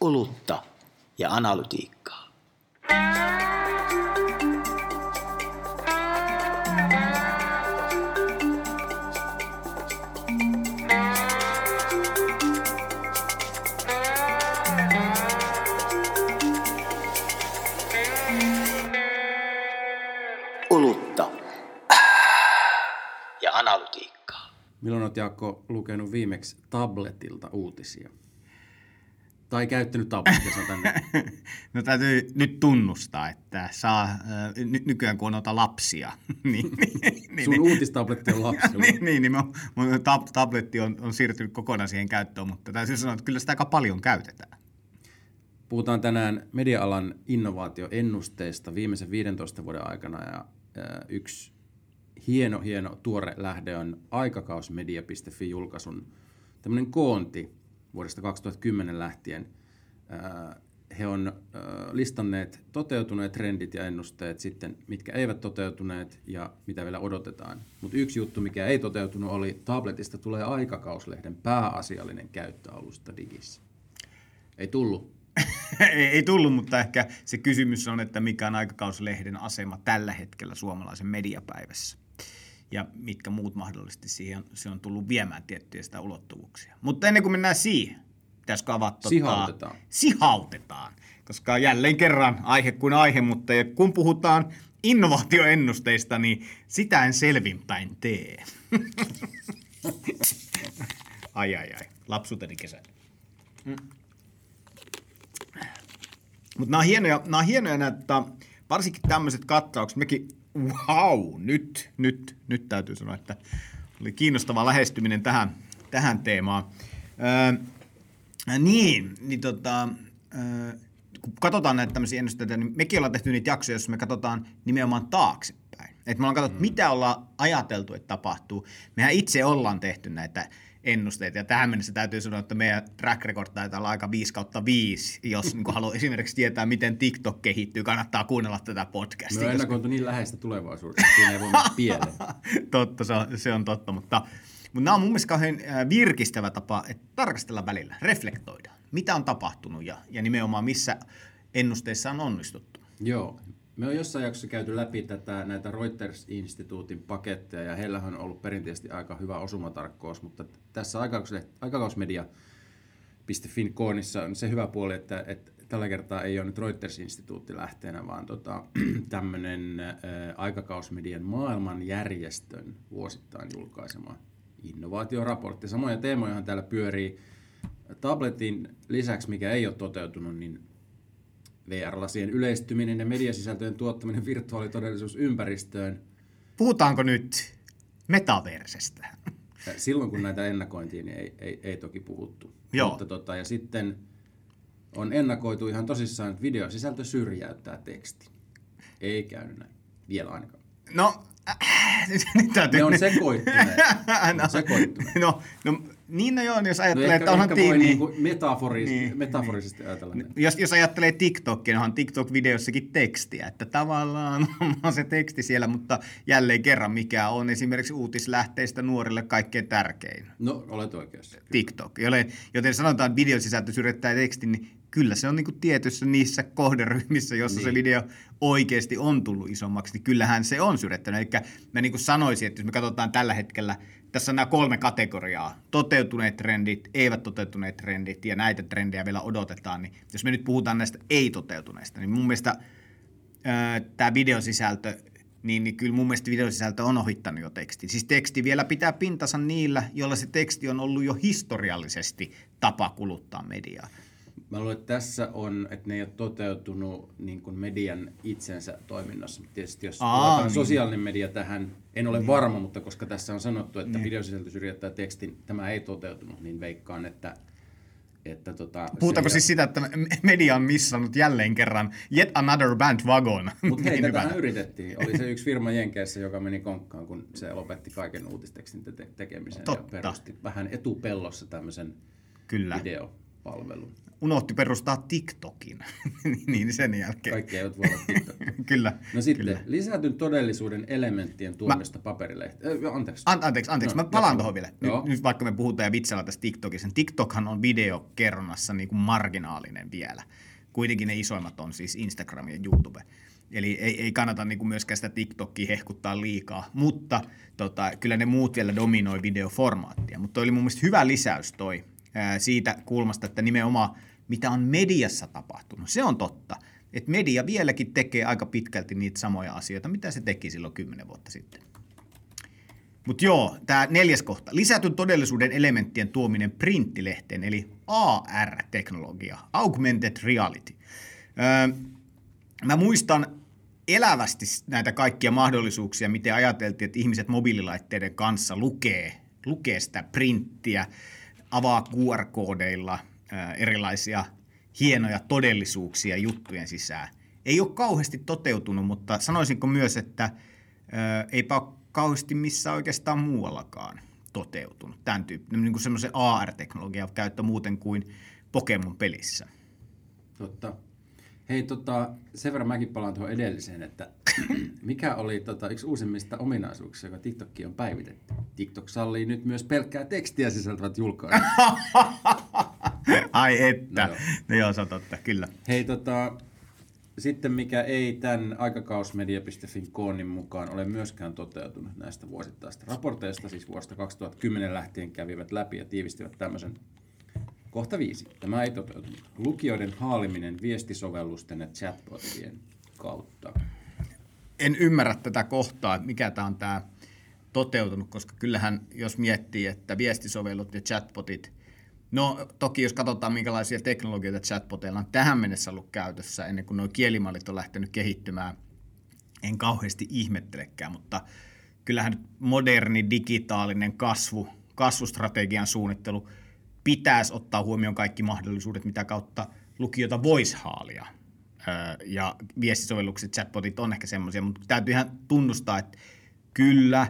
olutta ja analytiikkaa. Olutta ja analytiikkaa. Milloin olet Jaakko lukenut viimeksi tabletilta uutisia? Tai käyttänyt sanotaan näin. No täytyy nyt tunnustaa, että saa, äh, ny- nykyään kun on lapsia, niin, niin, Sun uutistabletti on lapsilla. niin, niin, niin mun, mun tab- tabletti on, on siirtynyt kokonaan siihen käyttöön, mutta täytyy sanoa, että kyllä sitä aika paljon käytetään. Puhutaan tänään media-alan innovaatioennusteista viimeisen 15 vuoden aikana ja ää, yksi hieno, hieno tuore lähde on aikakausmedia.fi julkaisun tämmöinen koonti vuodesta 2010 lähtien. Ää, He on ää, listanneet toteutuneet trendit ja ennusteet sitten, mitkä eivät toteutuneet ja mitä vielä odotetaan. Mutta yksi juttu, mikä ei toteutunut, oli tabletista tulee aikakauslehden pääasiallinen käyttöalusta digissä. Ei tullut. ei, ei tullut, mutta ehkä se kysymys on, että mikä on aikakauslehden asema tällä hetkellä suomalaisen mediapäivässä. Ja mitkä muut mahdollisesti siihen se on tullut viemään tiettyjä sitä ulottuvuuksia. Mutta ennen kuin mennään siihen, pitäisikö avata... tota- Sihautetaan. Sihautetaan. Koska jälleen kerran aihe kuin aihe, mutta kun puhutaan innovaatioennusteista, niin sitä en selvinpäin tee. ai ai ai, lapsuuteni kesä. Mutta nämä on hienoja, nämä on hienoja näitä, varsinkin tämmöiset katsaukset. Mekin, wow, nyt, nyt, nyt täytyy sanoa, että oli kiinnostava lähestyminen tähän, tähän teemaan. Öö, niin, niin tota, öö, kun katsotaan näitä tämmöisiä ennusteita, niin mekin ollaan tehty niitä jaksoja, joissa me katsotaan nimenomaan taaksepäin. Että me ollaan katsottu, mm. mitä ollaan ajateltu, että tapahtuu. Mehän itse ollaan tehty näitä ennusteita, ja tähän mennessä täytyy sanoa, että meidän track record taitaa olla aika 5 kautta 5, jos niin haluaa esimerkiksi tietää, miten TikTok kehittyy, kannattaa kuunnella tätä podcastia. Me on koska- ennakoitu niin läheistä tulevaisuudesta, että siinä ei voi mennä pieleen. totta, se on, se on totta, mutta, mutta nämä on mun mielestä kauhean virkistävä tapa, että tarkastella välillä, reflektoida, mitä on tapahtunut ja, ja nimenomaan missä ennusteissa on onnistuttu. Joo. Me on jossain jaksossa käyty läpi tätä, näitä Reuters-instituutin paketteja, ja heillähän on ollut perinteisesti aika hyvä osumatarkkous, mutta tässä aikakaus- aikakausmedia.fin koonissa on se hyvä puoli, että, että tällä kertaa ei ole nyt Reuters-instituutti lähteenä, vaan tota, tämmöinen äh, aikakausmedian maailmanjärjestön vuosittain julkaisema innovaatioraportti. Samoja teemojahan täällä pyörii. Tabletin lisäksi, mikä ei ole toteutunut, niin VR-lasien yleistyminen ja mediasisältöjen tuottaminen virtuaalitodellisuusympäristöön. Puhutaanko nyt metaversestä? Silloin kun näitä ennakointiin, niin ei, ei, ei toki puhuttu. Joo. Mutta tota, ja sitten on ennakoitu ihan tosissaan, että videosisältö syrjäyttää teksti. Ei käynyt näin. Vielä ainakaan. No, äh, nyt täytyy... Ne on sekoittuneet. Ne no, sekoittuneet. no, no, niin no joo, jos No ajattelee, ehkä, että onhan ehkä voi tiimi... niinku metaforis, Niin. metaforisesti ajatella näin. Jos, jos ajattelee TikTokia, niin onhan TikTok-videossakin tekstiä, että tavallaan on se teksti siellä, mutta jälleen kerran mikä on esimerkiksi uutislähteistä nuorille kaikkein tärkein. No, olet oikeassa. TikTok. Joten, joten sanotaan, että videosisältö syrjättää tekstin, niin kyllä se on niin kuin tietyissä niissä kohderyhmissä, jossa niin. se Niin. video oikeasti on tullut isommaksi, niin kyllähän se on syrjättänyt. Eli mä niin kuin sanoisin, että jos me katsotaan tällä hetkellä, tässä on nämä kolme kategoriaa, toteutuneet trendit, eivät toteutuneet trendit, ja näitä trendejä vielä odotetaan, niin jos me nyt puhutaan näistä ei-toteutuneista, niin mun mielestä tämä videosisältö, niin, niin kyllä mun mielestä videosisältö on ohittanut jo tekstin. Siis teksti vielä pitää pintansa niillä, joilla se teksti on ollut jo historiallisesti tapa kuluttaa mediaa. Mä luulen, että tässä on, että ne ei ole toteutunut niin kuin median itsensä toiminnassa. Tietysti jos Aa, niin. sosiaalinen media tähän, en ole niin. varma, mutta koska tässä on sanottu, että niin. videosisältö syrjäyttää tekstin, tämä ei toteutunut, niin veikkaan, että, että tota, Puhutaanko se- siis sitä, että me- media on missannut jälleen kerran yet another bandwagon? Mutta hei, Niin tätähän yritettiin. Oli se yksi firma Jenkeissä, joka meni konkkaan, kun se lopetti kaiken uutistekstin te- tekemisen Totta. ja perusti vähän etupellossa tämmöisen Kyllä. videopalvelun. Unohti perustaa TikTokin. niin sen jälkeen. Kaikki eivät voi olla TikTokia. kyllä. No sitten, Kyllä. lisätyn todellisuuden elementtien tuomista paperilehteen. Äh, anteeksi. An- anteeksi, anteeksi. No, mä palaan tuohon vielä. Joo. Nyt, nyt vaikka me puhutaan ja vitsaillaan tästä TikTokista, niin TikTokhan on videokerronnassa niin kuin marginaalinen vielä. Kuitenkin ne isoimmat on siis Instagram ja YouTube. Eli ei, ei kannata niin kuin myöskään sitä TikTokia hehkuttaa liikaa, mutta tota, kyllä ne muut vielä dominoi videoformaattia. Mutta oli mun mielestä hyvä lisäys toi siitä kulmasta, että nimenomaan mitä on mediassa tapahtunut. Se on totta, että media vieläkin tekee aika pitkälti niitä samoja asioita, mitä se teki silloin kymmenen vuotta sitten. Mutta joo, tämä neljäs kohta. Lisätyn todellisuuden elementtien tuominen printtilehteen, eli AR-teknologia, Augmented Reality. Öö, mä muistan elävästi näitä kaikkia mahdollisuuksia, miten ajateltiin, että ihmiset mobiililaitteiden kanssa lukee, lukee sitä printtiä, avaa QR-koodeilla ää, erilaisia hienoja todellisuuksia juttujen sisään. Ei ole kauheasti toteutunut, mutta sanoisinko myös, että ää, eipä ole kauheasti missään oikeastaan muuallakaan toteutunut. Tämän tyyppinen niin kuin semmoisen AR-teknologian käyttö muuten kuin Pokemon-pelissä. Totta. Hei, tota, sen verran mäkin palaan tuohon edelliseen, että mikä oli tota, yksi uusimmista ominaisuuksista, joka TikTokki on päivitetty. TikTok sallii nyt myös pelkkää tekstiä sisältävät julkaisut. Ai että. No joo. No joo, se on totta, kyllä. Hei, tota, sitten mikä ei tämän aikakausmedia.fin koonin mukaan ole myöskään toteutunut näistä vuosittaista raporteista, siis vuodesta 2010 lähtien kävivät läpi ja tiivistivät tämmöisen kohta viisi. Tämä ei toteutunut. Lukijoiden haaliminen viestisovellusten ja chatbotien kautta. En ymmärrä tätä kohtaa, että mikä tämä on tämä toteutunut, koska kyllähän jos miettii, että viestisovellut ja chatbotit, no toki jos katsotaan minkälaisia teknologioita chatboteilla on tähän mennessä ollut käytössä ennen kuin nuo kielimallit on lähtenyt kehittymään, en kauheasti ihmettelekään, mutta kyllähän moderni digitaalinen kasvu, kasvustrategian suunnittelu pitäisi ottaa huomioon kaikki mahdollisuudet, mitä kautta lukijoita voisi haalia. Ja viestisovellukset, chatbotit on ehkä semmoisia, mutta täytyy ihan tunnustaa, että kyllä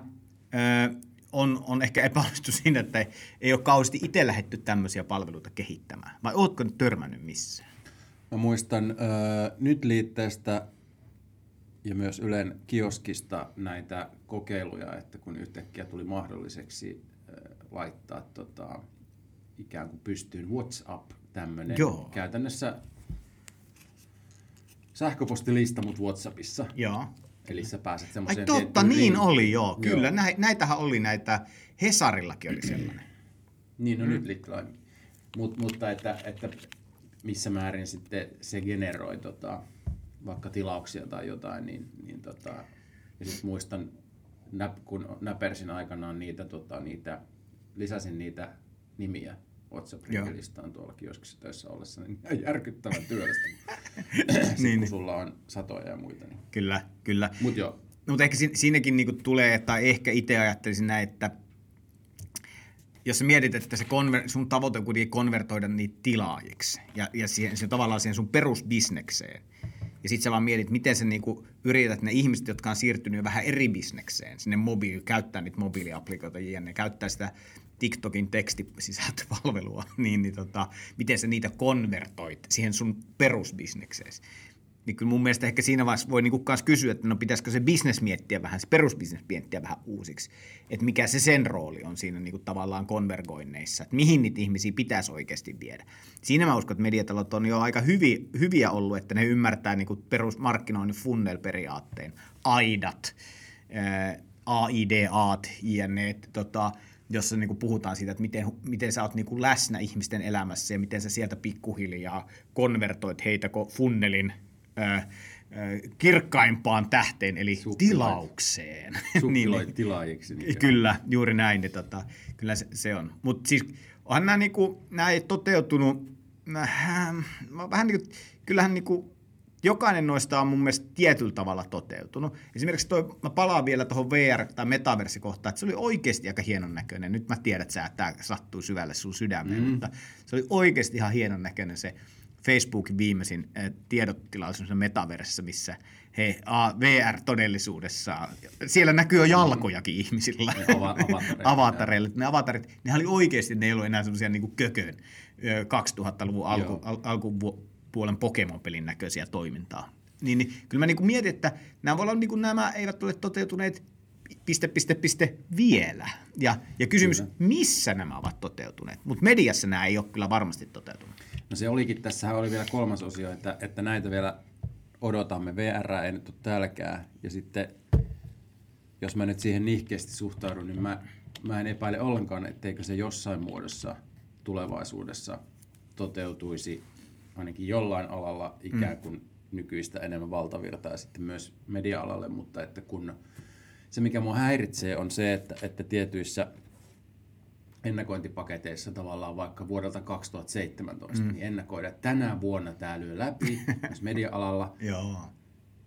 on, on ehkä epäonnistu siinä, että ei, ole kauheasti itse lähdetty tämmöisiä palveluita kehittämään. Vai ootko nyt törmännyt missään? Mä muistan äh, nyt liitteestä ja myös Ylen kioskista näitä kokeiluja, että kun yhtäkkiä tuli mahdolliseksi äh, laittaa tota, ikään kuin pystyyn WhatsApp tämmöinen käytännössä sähköpostilista, mutta WhatsAppissa. Joo. Eli sä pääset Ai semmoiseen totta, tiettyyn niin ring- oli joo. Kyllä, Joo. Nä, näitähän oli näitä, Hesarillakin oli sellainen. Niin, no mm. nyt liittyy Mut, mutta että, että missä määrin sitten se generoi tota, vaikka tilauksia tai jotain, niin, niin tota, ja sitten muistan, näp, kun näpersin aikanaan niitä, tota, niitä, lisäsin niitä nimiä WhatsApp-listaan tuolla kioskissa töissä ollessa, niin ihan järkyttävän työllistä. Niin. kun sulla on satoja ja muita. Niin. Kyllä, kyllä. Mut joo, No, mutta ehkä si- siinäkin niinku tulee, tai ehkä itse ajattelisin näin, että jos sä mietit, että se konver- sun tavoite on kuitenkin konvertoida niitä tilaajiksi ja, ja siihen, se tavallaan siihen sun perusbisnekseen. Ja sitten sä vaan mietit, miten sä niinku yrität ne ihmiset, jotka on siirtynyt jo vähän eri bisnekseen, sinne mobiili, käyttää niitä mobiiliaplikoita jne, käyttää sitä TikTokin tekstisisältöpalvelua, niin, niin tota, miten sä niitä konvertoit siihen sun perusbisnekseen. Niin kyllä mun mielestä ehkä siinä vaiheessa voi niinku kans kysyä, että no pitäisikö se business miettiä vähän, se perusbisnes miettiä vähän uusiksi. Että mikä se sen rooli on siinä niinku tavallaan konvergoinneissa, että mihin niitä ihmisiä pitäisi oikeasti viedä. Siinä mä uskon, että mediatalot on jo aika hyvi, hyviä ollut, että ne ymmärtää niinku perusmarkkinoinnin funnel-periaatteen, AIDAT, ää, AIDAt, jne. Tota, jossa niinku puhutaan siitä, että miten, miten sä oot niinku läsnä ihmisten elämässä ja miten sä sieltä pikkuhiljaa konvertoit heitä funnelin ö, kirkkaimpaan tähteen, eli Suppiloit. tilaukseen. suppiloit niin, tilaajiksi. mikä- Kyllä, juuri näin. Niin tota, kyllä se, se on. Mutta siis onhan nämä, niinku, nämä ei toteutunut, vähän, vähän niin kuin, kyllähän niinku, jokainen noista on mun mielestä tietyllä tavalla toteutunut. Esimerkiksi toi, mä palaan vielä tuohon VR- tai metaversikohtaan, että se oli oikeasti aika hienon näköinen. Nyt mä tiedän, että tämä sattuu syvälle sun sydämeen, mm. mutta se oli oikeasti ihan hienon näköinen se Facebookin viimeisin äh, tiedottilaisuus metaversissa, missä he VR-todellisuudessa, siellä näkyy jo jalkojakin ihmisillä, Ava- avatareilla. Ne avatarit, ne oli oikeasti, ne ei ollut enää semmoisia niin kökön ö, 2000-luvun alku, al, alkupuolen Pokemon-pelin näköisiä toimintaa. Niin, niin kyllä mä niin mietin, että nämä, voi olla, niin kuin nämä eivät ole toteutuneet piste, piste, piste vielä. Ja, ja kysymys, Kyllä. missä nämä ovat toteutuneet? Mutta mediassa nämä ei ole kyllä varmasti toteutunut. No se olikin, tässähän oli vielä kolmas osio, että, että näitä vielä odotamme. VR ei nyt ole täälläkään. Ja sitten, jos mä nyt siihen nihkeästi suhtaudun, niin mä, mä en epäile ollenkaan, etteikö se jossain muodossa tulevaisuudessa toteutuisi ainakin jollain alalla ikään kuin nykyistä enemmän valtavirtaa sitten myös media-alalle, mutta että kun se mikä mua häiritsee on se, että, että tietyissä ennakointipaketeissa tavallaan vaikka vuodelta 2017, mm. niin ennakoida, että tänä vuonna tämä lyö läpi myös media-alalla. Joo.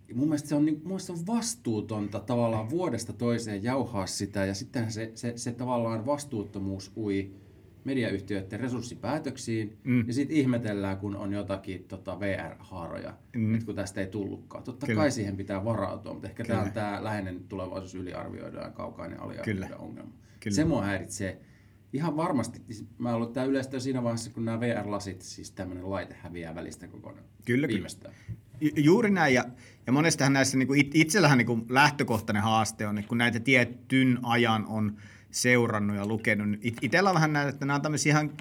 Ja mun mielestä se on, niin, mun mielestä se on vastuutonta tavallaan vuodesta toiseen jauhaa sitä, ja sitten se, se, se tavallaan vastuuttomuus ui mediayhtiöiden resurssipäätöksiin, mm. ja sitten ihmetellään, kun on jotakin tota, VR-haaroja, mm. että kun tästä ei tullutkaan. Totta Kyllä. Kai siihen pitää varautua, mutta ehkä tämä tämä läheinen tulevaisuus yliarvioidaan ja kaukainen Kyllä. aliarvioidaan ongelma. Kyllä. Se mua häiritsee. Ihan varmasti, mä ollut tämä yleistä siinä vaiheessa, kun nämä VR-lasit, siis tämmöinen laite häviää välistä kokonaan. Kyllä, kyllä. Viimeistään. Juuri näin, ja, ja monestahan näissä niin kuin itsellähän niin kuin lähtökohtainen haaste on, että kun näitä tietyn ajan on seurannut ja lukenut, niin it- itsellä on vähän näin, että nämä on tämmöisiä ihan,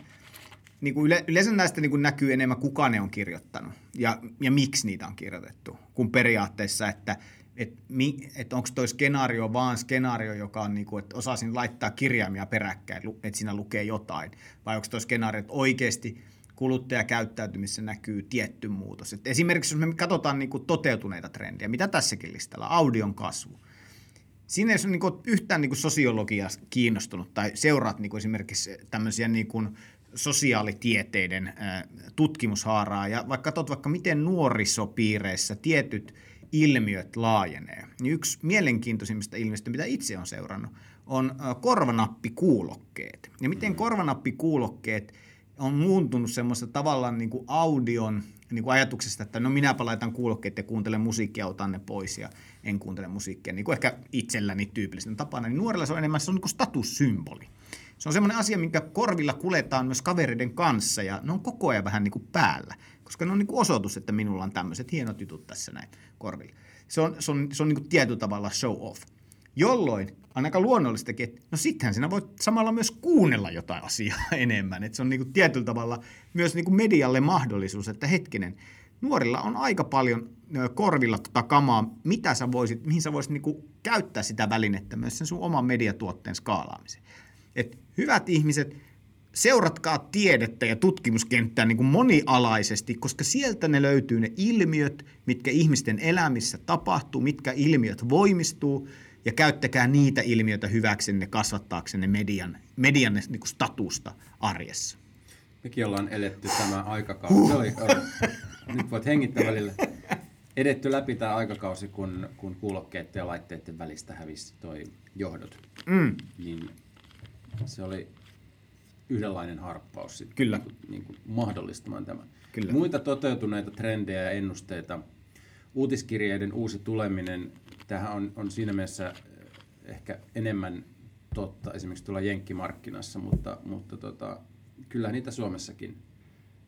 niin kuin yle, yleensä näistä niin kuin näkyy enemmän, kuka ne on kirjoittanut ja, ja miksi niitä on kirjoitettu, kun periaatteessa, että et, mi, et onko toi skenaario vaan skenaario, joka on, niin kuin, että osaisin laittaa kirjaimia peräkkäin, että siinä lukee jotain, vai onko toi skenaario, että oikeasti kuluttajakäyttäytymisessä näkyy tietty muutos. Et esimerkiksi jos me katsotaan niin kuin toteutuneita trendejä, mitä tässäkin listalla, audion kasvu. Siinä jos on niin yhtään niin sosiologiaa kiinnostunut tai seuraat niin esimerkiksi tämmöisiä niin kuin sosiaalitieteiden ää, tutkimushaaraa ja vaikka katsot vaikka miten nuorisopiireissä tietyt ilmiöt laajenee, niin yksi mielenkiintoisimmista ilmiöistä, mitä itse olen seurannut, on ää, korvanappikuulokkeet. Ja miten korvanappikuulokkeet on muuntunut semmoista tavallaan niin kuin audion niin kuin ajatuksesta, että no minäpä laitan kuulokkeet ja kuuntelen musiikkia, otan ne pois ja en kuuntele musiikkia, niin kuin ehkä itselläni tyypillisen tapana, niin nuorilla se on enemmän se on niin kuin statussymboli. Se on semmoinen asia, minkä korvilla kuljetaan myös kavereiden kanssa ja ne on koko ajan vähän niin kuin päällä, koska ne on niin kuin osoitus, että minulla on tämmöiset hienot jutut tässä näin korvilla. Se on, se on, se on niin kuin tietyllä tavalla show off. Jolloin aika luonnollistakin, että no sittenhän sinä voit samalla myös kuunnella jotain asiaa enemmän. Että se on niin kuin tietyllä tavalla myös niin kuin medialle mahdollisuus, että hetkinen, nuorilla on aika paljon korvilla tota kamaa, mitä sä voisit, mihin sä voisit niin kuin käyttää sitä välinettä myös sen sun oman mediatuotteen skaalaamiseen. Et hyvät ihmiset, seuratkaa tiedettä ja tutkimuskenttää niin kuin monialaisesti, koska sieltä ne löytyy ne ilmiöt, mitkä ihmisten elämissä tapahtuu, mitkä ilmiöt voimistuu, ja käyttäkää niitä ilmiöitä hyväksenne kasvattaaksenne median, median niin kuin statusta arjessa. Mekin ollaan eletty tämä aikakausi. Oli, oli. Nyt voit hengittää välillä. Edetty läpi tämä aikakausi, kun, kun kuulokkeiden ja laitteiden välistä hävisi toi johdot. Mm. Niin se oli yhdenlainen harppaus sit, Kyllä. Niin kuin, niin kuin mahdollistamaan tämän. Kyllä. Muita toteutuneita trendejä ja ennusteita. Uutiskirjeiden uusi tuleminen. Tähän on, on siinä mielessä eh, ehkä enemmän totta esimerkiksi tuolla jenkkimarkkinassa, mutta, mutta tota, kyllä niitä Suomessakin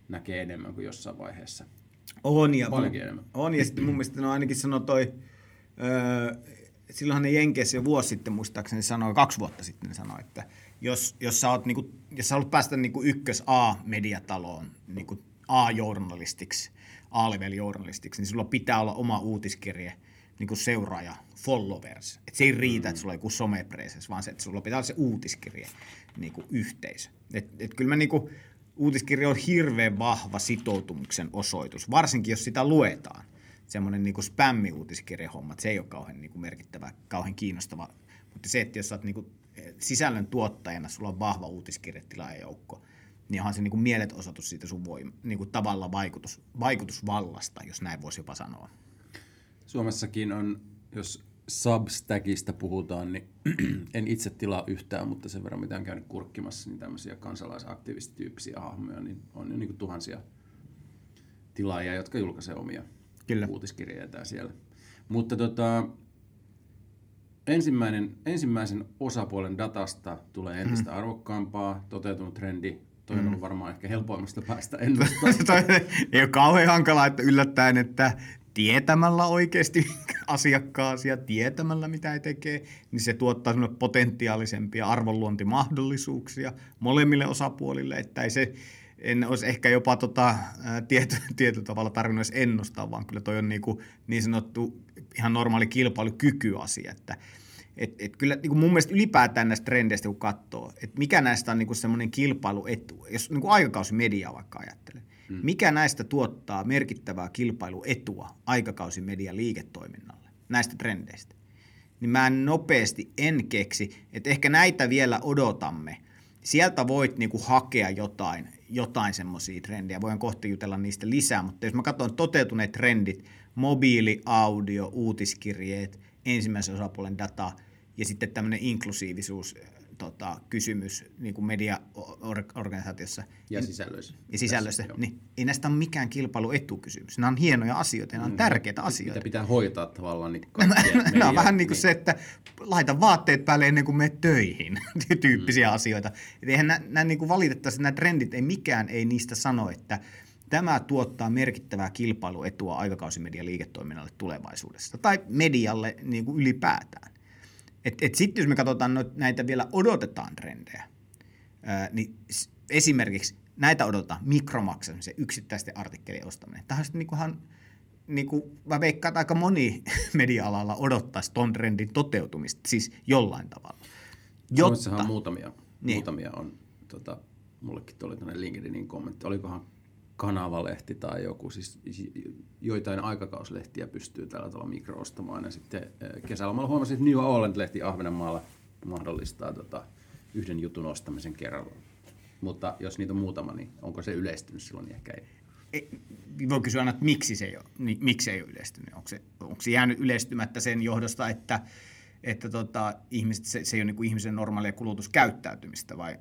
näkee enemmän kuin jossain vaiheessa. On ja, Paljonkin enemmän. on ja sitten mun mielestä no ainakin sanoi toi, öö, silloinhan ne Jenkeissä jo vuosi sitten muistaakseni sanoi, kaksi vuotta sitten sanoi, että jos, jos sä, oot, niinku, jos sä haluat päästä niinku ykkös A-mediataloon, niinku A-journalistiksi, A-level-journalistiksi, niin sulla pitää olla oma uutiskirje, niin kuin seuraaja, followers. Et se ei riitä, että sulla on joku somepreses, vaan se, että sulla pitää olla se uutiskirje, niin kuin yhteisö. Et, et kyllä mä niin kuin, uutiskirja on hirveän vahva sitoutumuksen osoitus, varsinkin jos sitä luetaan. Semmoinen niin spämmi-uutiskirjahomma, se ei ole kauhean niin kuin merkittävä, kauhean kiinnostava. Mutta se, että jos sä oot niin kuin, sisällön tuottajana, sulla on vahva uutiskirjatilaajajoukko, niin onhan se niin kuin mieletosoitus siitä sun voima, niin kuin tavalla vaikutus, vaikutusvallasta, jos näin voisi jopa sanoa. Suomessakin on, jos Substackista puhutaan, niin en itse tilaa yhtään, mutta sen verran mitä on käynyt kurkkimassa, niin tämmöisiä kansalaisaktivistityyppisiä hahmoja, niin on jo niin kuin tuhansia tilaajia, jotka julkaisee omia Kyllä. uutiskirjeitään siellä. Mutta tota, ensimmäinen, ensimmäisen osapuolen datasta tulee entistä mm. arvokkaampaa, toteutunut trendi. Toi on ollut varmaan ehkä helpoimmasta päästä ennustamaan. Toi ei ole kauhean hankalaa, että yllättäen, että tietämällä oikeasti asiakkaasi ja tietämällä mitä he tekee, niin se tuottaa sinulle potentiaalisempia arvonluontimahdollisuuksia molemmille osapuolille, että ei se, en olisi ehkä jopa tota, tiety, tietyllä tavalla tarvinnut ennustaa, vaan kyllä toi on niin, kuin, niin sanottu ihan normaali kilpailukykyasia, että et, et kyllä niin kuin mun mielestä ylipäätään näistä trendeistä, kun katsoo, että mikä näistä on niin kuin semmoinen kilpailuetu, jos niin kuin aikakausimedia vaikka ajattelee, hmm. mikä näistä tuottaa merkittävää kilpailuetua aikakausimedian liiketoiminnalle, näistä trendeistä, niin mä nopeasti en keksi, että ehkä näitä vielä odotamme. Sieltä voit niinku hakea jotain, jotain semmoisia trendejä. Voin kohta jutella niistä lisää, mutta jos mä katson toteutuneet trendit, mobiili, audio, uutiskirjeet, ensimmäisen osapuolen data ja sitten tämmöinen inklusiivisuus tota, kysymys niin kuin mediaorganisaatiossa. Ja sisällöissä. Ja sisällössä, Tässä, niin ei näistä ole mikään kilpailuetukysymys. Nämä on hienoja asioita, nämä on tärkeitä asioita. Mitä pitää hoitaa tavallaan. Niin Nämä, on vähän niin kuin se, että laita vaatteet päälle ennen kuin menet töihin, tyyppisiä Mm. asioita. Et eihän nämä, nämä niin kuin valitettavasti nämä trendit, ei mikään ei niistä sano, että tämä tuottaa merkittävää kilpailuetua aikakausimedian liiketoiminnalle tulevaisuudessa tai medialle niin kuin ylipäätään. Et, et sitten jos me katsotaan noit, näitä vielä odotetaan trendejä, ää, niin esimerkiksi näitä odotetaan mikromaksamisen yksittäisten artikkelien ostaminen. Tähän niinku, niinku, mä veikkaan, että aika moni media-alalla odottaisi ton trendin toteutumista, siis jollain tavalla. Suomessahan Jotta, on muutamia, Niin. niin. muutamia on, tota, mullekin tuli tämmöinen LinkedInin kommentti, olikohan kanavalehti tai joku, siis joitain aikakauslehtiä pystyy tällä tavalla mikroostamaan. Ja sitten eh, kesälomalla huomasin, että New Orleans-lehti Ahvenanmaalla mahdollistaa tota, yhden jutun ostamisen kerralla. Mutta jos niitä on muutama, niin onko se yleistynyt silloin, niin ehkä ei. voi kysyä aina, että miksi se ei ole, niin, miksi ei ole yleistynyt. Onko se, onko se jäänyt yleistymättä sen johdosta, että, että tota, ihmiset, se, se ei ole niin kuin ihmisen normaalia kulutuskäyttäytymistä vai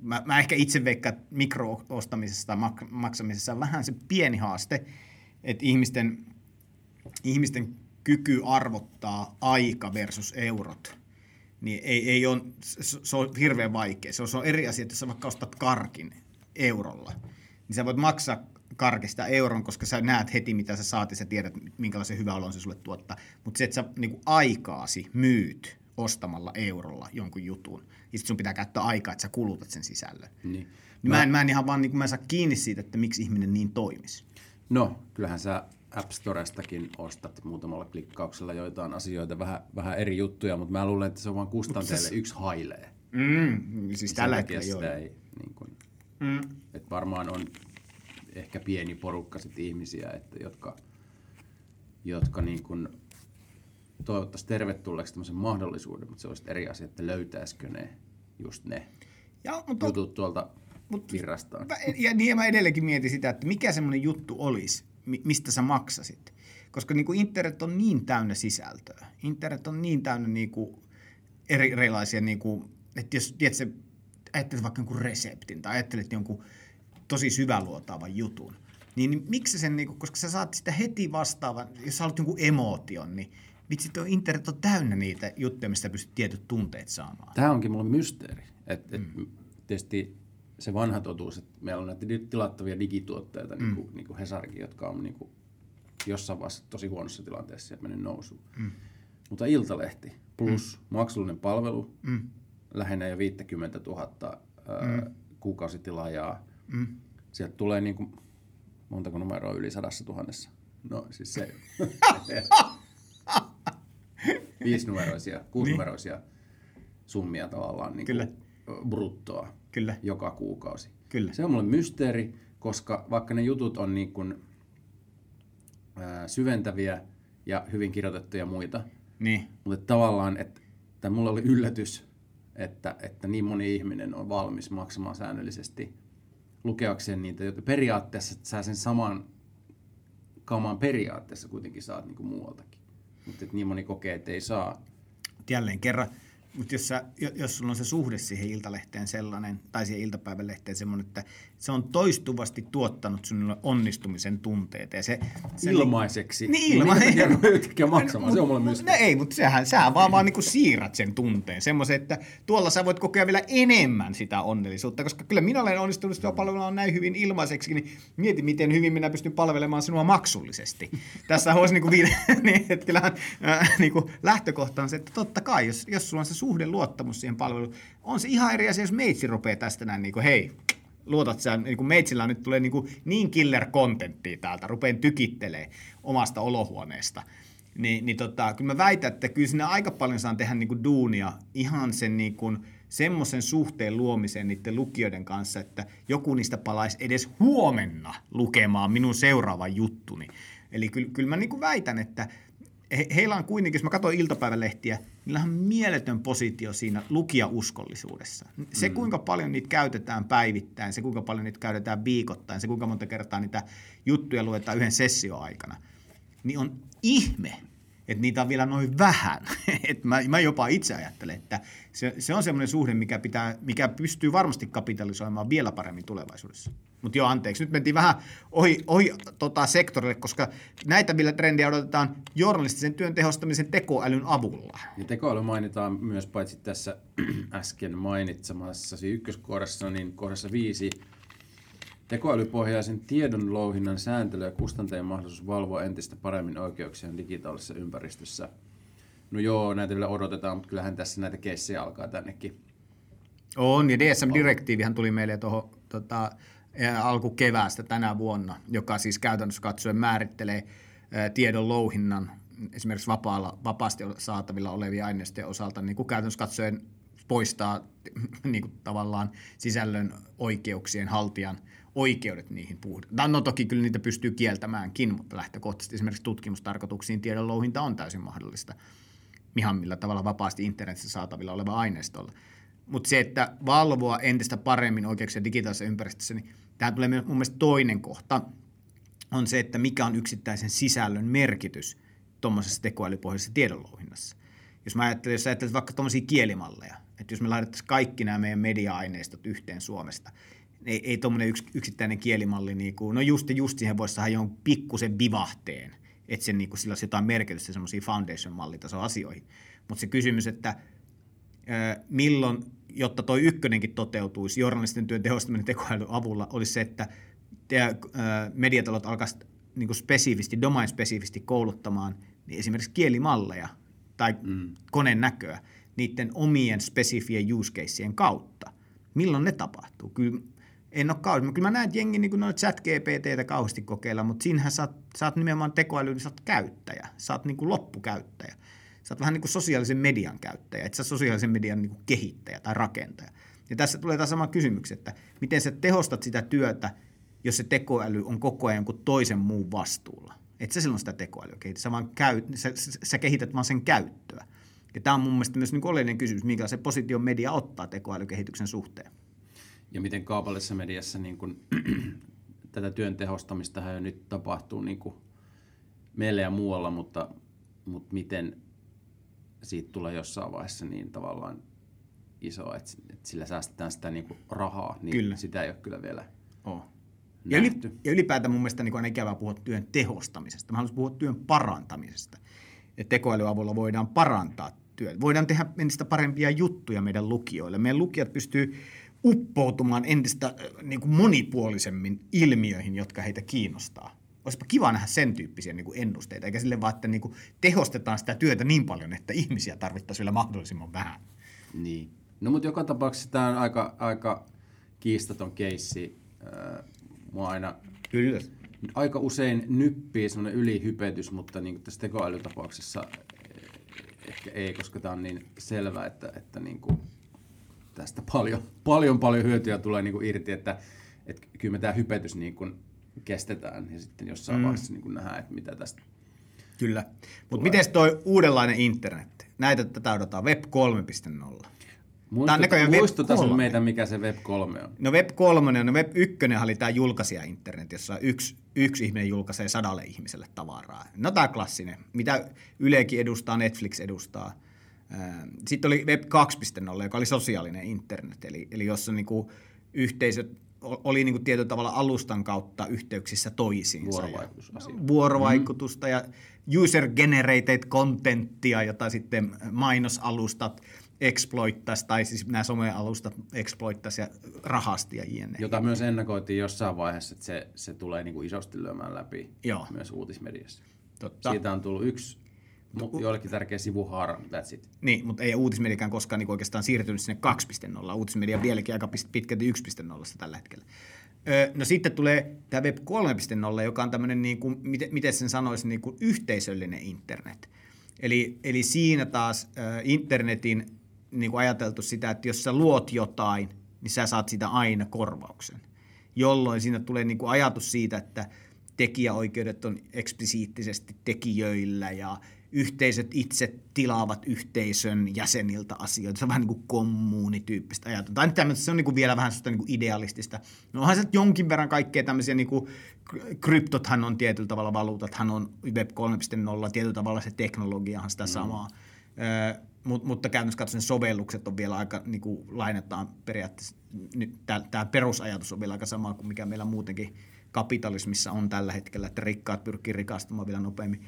Mä, mä ehkä itse veikkaan, mikroostamisessa tai mak- maksamisessa on vähän se pieni haaste, että ihmisten, ihmisten kyky arvottaa aika versus eurot, niin ei, ei on, se, se on hirveän vaikea. Se on, se on eri asia, että jos sä vaikka ostat karkin eurolla, niin sä voit maksaa karkista euron, koska sä näet heti, mitä sä saat ja sä tiedät, minkälaisen hyvä olon se sulle tuottaa. Mutta se, että sä niin aikaasi myyt ostamalla eurolla jonkun jutun, ja sit sun pitää käyttää aikaa, että sä kulutat sen sisällön. Niin. Niin mä, en, mä en ihan vaan niin mä en saa kiinni siitä, että miksi ihminen niin toimisi. No, kyllähän sä App Storestakin ostat muutamalla klikkauksella joitain asioita, vähän, vähän eri juttuja, mutta mä luulen, että se on vaan kustanteelle yksi hailee. Mm, siis Sen tällä takia hetkellä joo. ei, niin kuin, Mm. että varmaan on ehkä pieni porukka sit ihmisiä, että, jotka, jotka niin kuin, toivottaisiin tervetulleeksi tämmöisen mahdollisuuden, mutta se olisi eri asia, että löytäisikö ne just ne Ja, mutta jutut tuolta Mut- virrastaan. Ja niin mä edelleenkin mietin sitä, että mikä semmoinen juttu olisi, mi- mistä sä maksasit. Koska niin kuin internet on niin täynnä sisältöä. Internet on niin täynnä niin kuin eri, erilaisia, niin kuin, että jos tiedätkö, ajattelet vaikka jonkun reseptin tai ajattelet jonkun tosi syväluotaavan jutun, niin, niin miksi sen, niin kuin, koska sä saat sitä heti vastaavan, jos sä haluat jonkun emootion, niin vitsi, tuo internet on täynnä niitä juttuja, mistä pystyt tietyt tunteet saamaan. Tämä onkin mulle mysteeri. Et, et mm. Tietysti se vanha totuus, että meillä on näitä tilattavia digituotteita, mm. niin, kuin, niin kuin Hesarikin, jotka on niin kuin jossain vaiheessa tosi huonossa tilanteessa ja mennyt nousuun. Mm. Mutta Iltalehti plus mm. maksullinen palvelu Mm. lähenee jo 50 000 ää, mm. kuukausitilaajaa. Mm. Sieltä tulee niin kuin, montako numeroa yli sadassa tuhannessa. No siis se. Viisinumeroisia, kuusinumeroisia summia tavallaan niin Kyllä. bruttoa Kyllä. joka kuukausi. Kyllä. Se on mulle mysteeri, koska vaikka ne jutut on niin kuin, ää, syventäviä ja hyvin kirjoitettuja ja muita, Niin. mutta tavallaan, että tämä mulle oli yllätys, että, että niin moni ihminen on valmis maksamaan säännöllisesti lukeakseen niitä, joita periaatteessa että sä sen saman kaman periaatteessa kuitenkin saat niin kuin muualtakin. Mutta niin moni kokee, että ei saa. jälleen kerran Mutta jos, sä, jos sulla on se suhde siihen iltalehteen sellainen, tai siihen iltapäivälehteen semmoinen, että se on toistuvasti tuottanut sinulle onnistumisen tunteita. Ja se, se Ilmaiseksi. Niin, ilma- minkä takia mä yhtäkkiä maksamaan? Se on mulle myös. No ei, mutta sehän, sähän vaan, vaan niin siirrät sen tunteen. Semmoisen, että tuolla sä voit kokea vielä enemmän sitä onnellisuutta, koska kyllä minä olen onnistunut sinua palvelemaan näin hyvin ilmaiseksi, niin mieti, miten hyvin minä pystyn palvelemaan sinua maksullisesti. Tässä olisi niin kuin viide, niin, että kyllähän äh, niin kuin lähtökohta on se, että totta kai, jos, jos sulla on se suhde luottamus siihen palveluun, on se ihan eri asia, jos meitsi rupeaa tästä näin, niin kuin, hei, luotat sä, niin kuin meitsillä nyt tulee niin, kuin niin killer contenttia täältä, rupeen tykittelee omasta olohuoneesta. Niin, niin tota, kyllä mä väitän, että kyllä siinä aika paljon saan tehdä niin kuin duunia ihan sen niin kuin, semmoisen suhteen luomiseen niiden lukijoiden kanssa, että joku niistä palaisi edes huomenna lukemaan minun seuraavan juttuni. Eli kyllä, kyllä mä niin kuin väitän, että he, heillä on kuitenkin, jos mä katsoin iltapäivälehtiä, niillä on mieletön positio siinä lukijauskollisuudessa. Se, kuinka paljon niitä käytetään päivittäin, se, kuinka paljon niitä käytetään viikoittain, se, kuinka monta kertaa niitä juttuja luetaan yhden sessioaikana, niin on ihme, että niitä on vielä noin vähän. Et mä, mä jopa itse ajattelen, että se, se on semmoinen suhde, mikä, pitää, mikä pystyy varmasti kapitalisoimaan vielä paremmin tulevaisuudessa. Mutta joo, anteeksi, nyt mentiin vähän ohi, ohi tota, sektorille, koska näitä vielä trendejä odotetaan journalistisen työn tehostamisen tekoälyn avulla. Ja tekoäly mainitaan myös paitsi tässä äsken mainitsemassasi ykköskohdassa, niin kohdassa viisi tekoälypohjaisen tiedon louhinnan sääntely ja kustantajien mahdollisuus valvoa entistä paremmin oikeuksia digitaalisessa ympäristössä. No joo, näitä vielä odotetaan, mutta kyllähän tässä näitä keissejä alkaa tännekin. On, ja DSM-direktiivihän tuli meille tuohon tota, ää, alkukeväästä tänä vuonna, joka siis käytännössä katsoen määrittelee ää, tiedon louhinnan esimerkiksi vapaalla, vapaasti saatavilla olevia aineistojen osalta, niin kuin käytännössä katsoen poistaa niin kuin tavallaan sisällön oikeuksien haltijan oikeudet niihin puhtaan. No toki kyllä niitä pystyy kieltämäänkin, mutta lähtökohtaisesti esimerkiksi tutkimustarkoituksiin tiedon louhinta on täysin mahdollista ihan millä tavalla vapaasti internetissä saatavilla oleva aineistolla. Mutta se, että valvoa entistä paremmin oikeuksia digitaalisessa ympäristössä, niin tähän tulee myös mun mielestä toinen kohta, on se, että mikä on yksittäisen sisällön merkitys tuommoisessa tekoälypohjaisessa tiedonlouhinnassa. Jos mä ajattelen, jos ajattelet vaikka tuommoisia kielimalleja, että jos me laitettaisiin kaikki nämä meidän media-aineistot yhteen Suomesta, ei, ei tuommoinen yks, yksittäinen kielimalli, niin kuin, no just, just siihen voisi saada jonkun pikkusen vivahteen, että sen, niin kuin, sillä olisi jotain merkitystä semmoisiin foundation-mallitason asioihin. Mutta se kysymys, että ö, milloin, jotta toi ykkönenkin toteutuisi, journalistinen työn tehostaminen tekoälyn avulla, olisi se, että te, ö, mediatalot alkaisivat niin kuin spesifisti, domain-spesifisti kouluttamaan niin esimerkiksi kielimalleja tai mm. koneen näköä niiden omien spesifien use caseien kautta. Milloin ne tapahtuu? Kyllä en ole kauheasti. Kyllä mä näen, että jengi niin noita chat GPTtä kauheasti kokeilla, mutta siinähän sä, oot- sä oot nimenomaan tekoäly, niin sä oot käyttäjä. Sä oot niin kuin loppukäyttäjä. Sä oot vähän niin kuin sosiaalisen median käyttäjä, et sä sosiaalisen median niin kuin kehittäjä tai rakentaja. Ja tässä tulee taas sama kysymys, että miten sä tehostat sitä työtä, jos se tekoäly on koko ajan jonkun toisen muun vastuulla. Et sä silloin sitä tekoälyä kehitä, sä, vaan käy, sä, sä, kehität vaan sen käyttöä. Ja tämä on mun mielestä myös niin kuin oleellinen kysymys, minkä se positio media ottaa tekoälykehityksen suhteen. Ja miten kaupallisessa mediassa niin kun, tätä työn tehostamista jo nyt tapahtuu niin kun meillä ja muualla, mutta, mutta miten siitä tulee jossain vaiheessa niin tavallaan iso, että, että sillä säästetään sitä niin kuin rahaa, niin Kyllä. sitä ei ole kyllä vielä Oh. Ja, yli, ja ylipäätään mun mielestä niin on ikävää puhua työn tehostamisesta. Mä haluaisin puhua työn parantamisesta. Että tekoälyavulla voidaan parantaa työtä. Voidaan tehdä entistä parempia juttuja meidän lukijoille. Meidän lukijat pystyy uppoutumaan entistä äh, niin kuin monipuolisemmin ilmiöihin, jotka heitä kiinnostaa. Olisipa kiva nähdä sen tyyppisiä niin kuin ennusteita, eikä sille vaan, että niin kuin tehostetaan sitä työtä niin paljon, että ihmisiä tarvittaisiin vielä mahdollisimman vähän. Niin. No mutta joka tapauksessa tämä on aika, aika kiistaton keissi. Äh, Mua aina Kyllä. aika usein nyppii semmoinen ylihypetys, mutta niin tässä tekoälytapauksessa eh, ehkä ei, koska tämä on niin selvä, että, että niin kuin tästä paljon, paljon, paljon hyötyä tulee niin kuin irti, että, että kyllä me tämä hypetys niin kuin kestetään ja sitten jossain mm. vaiheessa niin kuin nähdään, että mitä tästä Kyllä. Mutta miten toi uudenlainen internet? Näitä tätä odotetaan Web 3.0. Tää on näköjään Web Muistuta sun 3. meitä, mikä se Web 3 on. No Web 3, no Web 1 oli tämä julkaisija internet, jossa yksi, yksi ihminen julkaisee sadalle ihmiselle tavaraa. No tämä klassinen, mitä Ylekin edustaa, Netflix edustaa, Sitten oli Web 2.0, joka oli sosiaalinen internet, eli, eli jossa niin kuin yhteisöt oli niin kuin tietyllä tavalla alustan kautta yhteyksissä toisiinsa. Vuorovaikutusasia. Ja vuorovaikutusta ja user-generated contenttia, jota sitten mainosalustat exploittaisi, tai siis nämä somealustat exploittaisi ja rahasti ja jne. Jota myös ennakoitiin jossain vaiheessa, että se, se tulee niin kuin isosti lyömään läpi Joo. myös uutismediassa. Totta. Siitä on tullut yksi joillekin tärkeä sivuhaara, that's it. Niin, mutta ei uutismediakään koskaan niin oikeastaan siirtynyt sinne 2.0. Uutismedia vieläkin aika pitkälti 1.0 tällä hetkellä. Öö, no sitten tulee tämä Web 3.0, joka on tämmöinen, niin kuin, miten, miten sen sanoisi, niin kuin yhteisöllinen internet. Eli, eli siinä taas ö, internetin niin kuin ajateltu sitä, että jos sä luot jotain, niin sä saat sitä aina korvauksen. Jolloin siinä tulee niin kuin ajatus siitä, että tekijäoikeudet on eksplisiittisesti tekijöillä ja yhteisöt itse tilaavat yhteisön jäseniltä asioita. Se on vähän niin kuin kommunityyppistä ajatusta. Tai tämmöistä, se on niin kuin vielä vähän niin kuin idealistista. No onhan se jonkin verran kaikkea tämmöisiä, niin kuin kryptothan on tietyllä tavalla valuutathan on Web 3.0, tietyllä tavalla se teknologiahan sitä samaa. Ö, mut, mutta käytännössä katsoen sovellukset on vielä aika, niin kuin lainataan periaatteessa, nyt tämä perusajatus on vielä aika sama kuin mikä meillä muutenkin kapitalismissa on tällä hetkellä, että rikkaat pyrkii rikastumaan vielä nopeammin.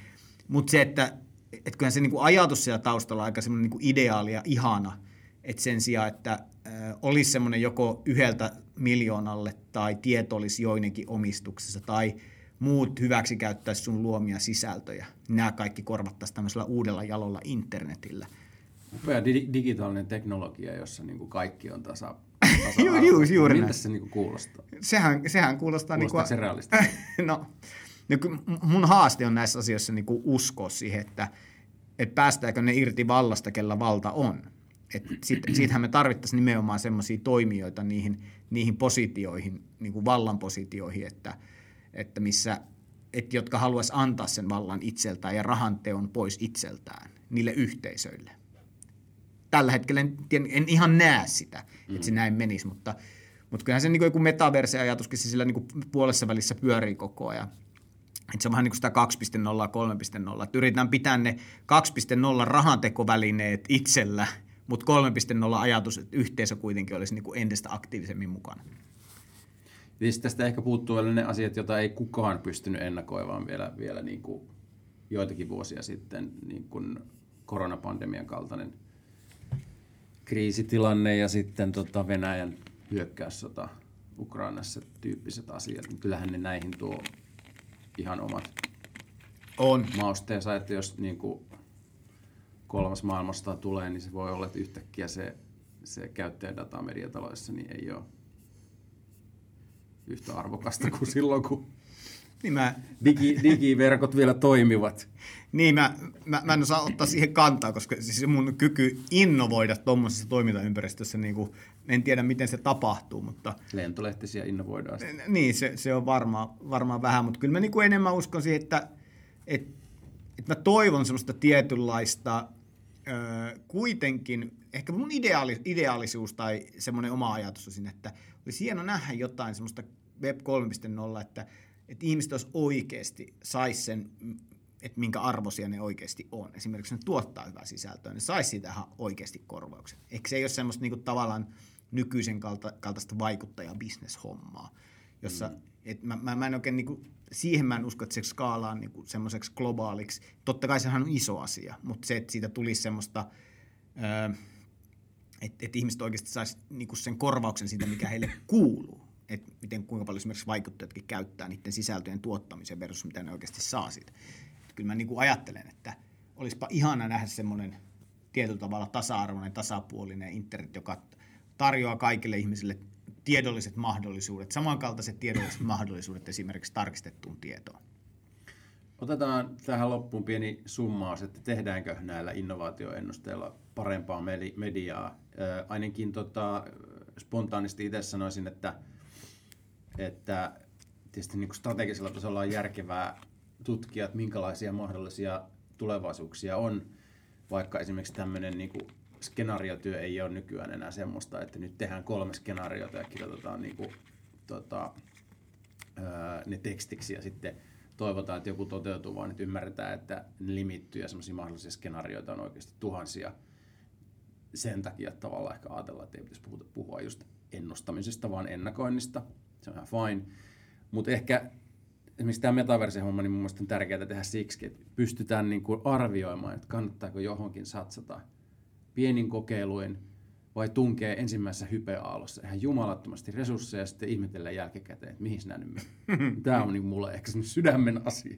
Mutta se, että et kyllähän se niinku ajatus siellä taustalla on aika semmoinen niinku ideaali ja ihana, että sen sijaan, että äh, olisi semmoinen joko yhdeltä miljoonalle tai tieto olisi joidenkin omistuksessa tai muut hyväksi käyttäisi sun luomia sisältöjä. Nämä kaikki korvattaisiin tämmöisellä uudella jalolla internetillä. Upea di- digitaalinen teknologia, jossa niin kuin kaikki on tasa, Ju- ju- juuri Miltä näin. se niin kuin kuulostaa? Sehän, sehän kuulostaa... Kuulostaako niinku- se realistista? no, kyllä mun haaste on näissä asioissa niin kuin uskoa siihen, että, että päästääkö ne irti vallasta, kellä valta on. Et sit, siitähän me tarvittaisiin nimenomaan semmoisia toimijoita niihin, niihin positioihin, niin kuin vallan positioihin, että, että missä, että jotka haluaisi antaa sen vallan itseltään ja rahanteon pois itseltään niille yhteisöille. Tällä hetkellä en, en ihan näe sitä, että se näin menisi, mutta, mutta kyllähän se niin kuin joku metaverse-ajatuskin se sillä niin kuin puolessa välissä pyörii koko ajan. Että se on vähän niin kuin sitä 2.0 3.0. Että yritetään pitää ne 2.0 rahantekovälineet itsellä, mutta 3.0 ajatus, että yhteisö kuitenkin olisi niin kuin entistä aktiivisemmin mukana. Siis tästä ehkä puuttuu vielä ne asiat, joita ei kukaan pystynyt ennakoimaan vielä, vielä niin kuin joitakin vuosia sitten, niin kuin koronapandemian kaltainen kriisitilanne ja sitten tota Venäjän hyökkäyssota Ukrainassa tyyppiset asiat. Niin Kyllähän ne näihin tuo ihan omat On. mausteensa, että jos niin kuin kolmas maailmasta tulee, niin se voi olla, että yhtäkkiä se, se käyttäjädata mediataloissa niin ei ole yhtä arvokasta kuin silloin, kun Niin mä, digi, digiverkot vielä toimivat. niin mä, mä, mä en osaa ottaa siihen kantaa, koska siis mun kyky innovoida tuommoisessa toimintaympäristössä, niin kuin, en tiedä miten se tapahtuu, mutta Lentolehtisiä innovoidaan. Niin, se, se on varmaan, varmaan vähän, mutta kyllä mä niin kuin enemmän uskon siihen, että, että, että mä toivon semmoista tietynlaista ö, kuitenkin, ehkä mun ideaali, ideaalisuus tai semmoinen oma ajatus on siinä, että olisi hieno nähdä jotain semmoista Web 3.0, että, että ihmiset olisi oikeasti, sais sen, että minkä arvoisia ne oikeasti on. Esimerkiksi ne tuottaa hyvää sisältöä, ne saisi siitä ihan oikeasti korvauksen. Eikö se ei ole semmoista niin kuin tavallaan nykyisen kalta, kaltaista vaikuttaja-bisneshommaa, jossa mm. et mä, mä, mä en oikein niinku, siihen mä en usko, että se skaalaa niinku semmoiseksi globaaliksi. Totta kai sehän on iso asia, mutta se, että siitä tulisi semmoista, öö, että et ihmiset oikeasti saisi niinku sen korvauksen siitä, mikä heille kuuluu. Että miten kuinka paljon esimerkiksi vaikuttajatkin käyttää niiden sisältöjen tuottamiseen versus mitä ne oikeasti saa siitä. Et kyllä mä niinku ajattelen, että olisipa ihana nähdä semmoinen tietyllä tavalla tasa-arvoinen, tasapuolinen internet, joka tarjoaa kaikille ihmisille tiedolliset mahdollisuudet, samankaltaiset tiedolliset mahdollisuudet esimerkiksi tarkistettuun tietoon. Otetaan tähän loppuun pieni summaus, että tehdäänkö näillä innovaatioennusteilla parempaa medi- mediaa. Ainakin tota, spontaanisti itse sanoisin, että, että tietysti niin kuin strategisella tasolla on järkevää tutkia, että minkälaisia mahdollisia tulevaisuuksia on, vaikka esimerkiksi tämmöinen niin kuin skenaariotyö ei ole nykyään enää semmoista, että nyt tehdään kolme skenaariota ja kirjoitetaan niin kuin, tota, ne tekstiksi ja sitten toivotaan, että joku toteutuu, vaan että ymmärretään, että ja semmoisia mahdollisia skenaarioita on oikeasti tuhansia. sen takia tavallaan ehkä ajatellaan, että ei pitäisi puhua just ennustamisesta, vaan ennakoinnista. Se on ihan fine. Mutta ehkä esimerkiksi tämä metaverse-homma, niin mun mielestä on tärkeää tehdä siksi, että pystytään niin kuin arvioimaan, että kannattaako johonkin satsata pienin kokeiluin vai tunkee ensimmäisessä hypeaallossa ihan jumalattomasti resursseja ja sitten ihmetellä jälkikäteen, että mihin sinä nyt. Tämä on niin mulle ehkä sydämen asia.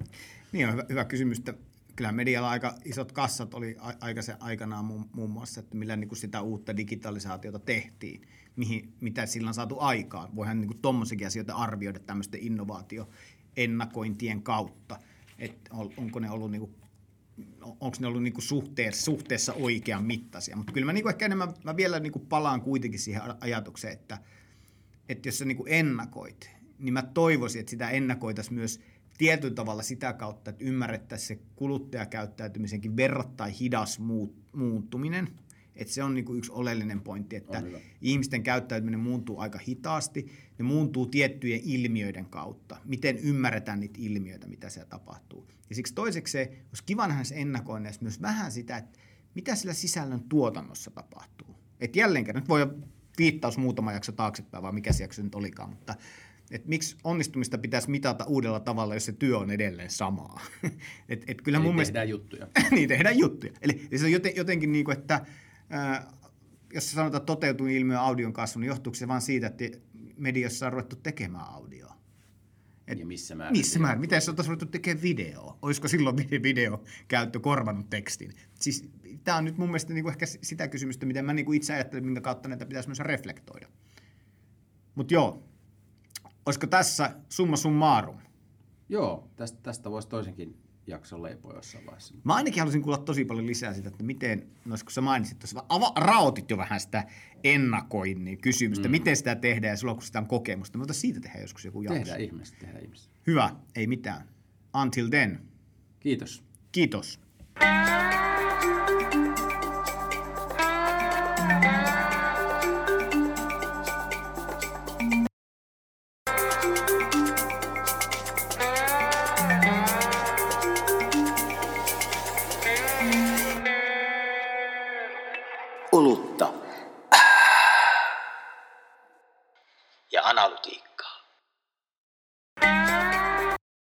Niin on hyvä, hyvä kysymys, että kyllä medialla aika isot kassat oli aika se aikanaan muun, muun muassa, että millä niin kuin sitä uutta digitalisaatiota tehtiin, mihin, mitä sillä on saatu aikaan. Voihan niin tuommoisiakin asioita arvioida tämmöisten innovaatioennakointien kautta, että onko ne ollut niin kuin onko ne ollut niinku suhteessa, suhteessa oikean mittaisia. Mutta kyllä mä niinku ehkä enemmän, mä vielä niinku palaan kuitenkin siihen ajatukseen, että, että jos sä niinku ennakoit, niin mä toivoisin, että sitä ennakoitaisiin myös tietyllä tavalla sitä kautta, että ymmärrettäisiin se kuluttajakäyttäytymisenkin verrattain hidas muuttuminen. Että se on niin kuin yksi oleellinen pointti, että ihmisten käyttäytyminen muuntuu aika hitaasti. Ne muuntuu tiettyjen ilmiöiden kautta. Miten ymmärretään niitä ilmiöitä, mitä siellä tapahtuu. Ja siksi toiseksi se, olisi kiva nähdä se myös vähän sitä, että mitä sillä sisällön tuotannossa tapahtuu. Että jälleen kerran, nyt voi viittaus muutama jakso taaksepäin, vaan mikä se jakso nyt olikaan, mutta että miksi onnistumista pitäisi mitata uudella tavalla, jos se työ on edelleen samaa. et, et kyllä Eli mun tehdään mielestä, juttuja. niin, tehdään juttuja. Eli se on joten, jotenkin niin kuin, että jos sanotaan, että toteutuu ilmiö audion kasvu, niin johtuuko se vain siitä, että mediassa on ruvettu tekemään audioa? Et ja missä määrin? Missä määrin? Miten se oltaisiin ruvettu tekemään videoa? Olisiko silloin video käyttö korvannut tekstin? Siis tämä on nyt mun mielestä niin kuin ehkä sitä kysymystä, miten mä niin kuin itse ajattelen, minkä kautta näitä pitäisi myös reflektoida. Mutta joo, Olisiko tässä summa summarum? Joo, tästä, tästä voisi toisenkin jakson leipoa jossain vaiheessa. Mä ainakin haluaisin kuulla tosi paljon lisää siitä, että miten, no kun sä mainitsit tuossa, ava, raotit jo vähän sitä ennakoinnin kysymystä, mm. miten sitä tehdään ja sulla kun sitä on kokemusta, mutta siitä tehdään joskus joku jakso. Tehdään ihmeessä, tehdään ihmeessä. Hyvä, ei mitään. Until then. Kiitos. Kiitos.